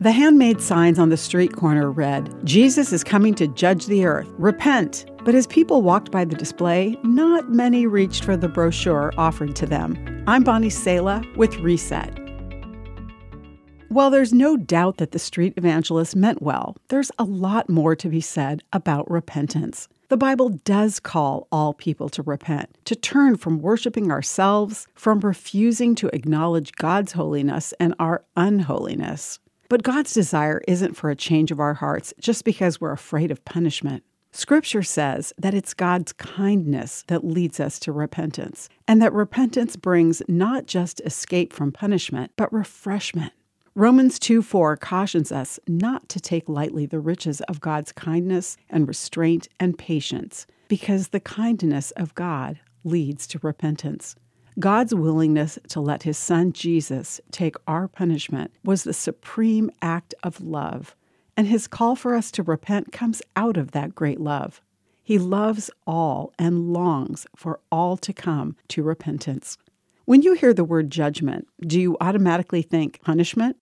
The handmade signs on the street corner read, Jesus is coming to judge the earth. Repent. But as people walked by the display, not many reached for the brochure offered to them. I'm Bonnie Sala with Reset. While there's no doubt that the street evangelist meant well, there's a lot more to be said about repentance. The Bible does call all people to repent, to turn from worshiping ourselves, from refusing to acknowledge God's holiness and our unholiness. But God's desire isn't for a change of our hearts just because we're afraid of punishment. Scripture says that it's God's kindness that leads us to repentance, and that repentance brings not just escape from punishment, but refreshment. Romans 2 4 cautions us not to take lightly the riches of God's kindness and restraint and patience, because the kindness of God leads to repentance. God's willingness to let his son Jesus take our punishment was the supreme act of love, and his call for us to repent comes out of that great love. He loves all and longs for all to come to repentance. When you hear the word judgment, do you automatically think punishment?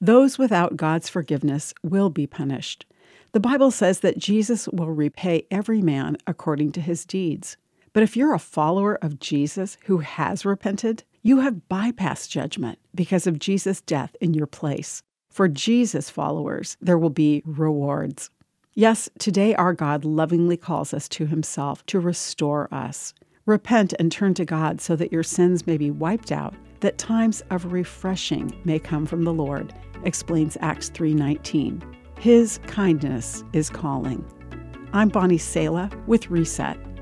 Those without God's forgiveness will be punished. The Bible says that Jesus will repay every man according to his deeds. But if you're a follower of Jesus who has repented, you have bypassed judgment because of Jesus' death in your place. For Jesus followers, there will be rewards. Yes, today our God lovingly calls us to himself to restore us. Repent and turn to God so that your sins may be wiped out, that times of refreshing may come from the Lord, explains Acts 3:19. His kindness is calling. I'm Bonnie Sala with Reset.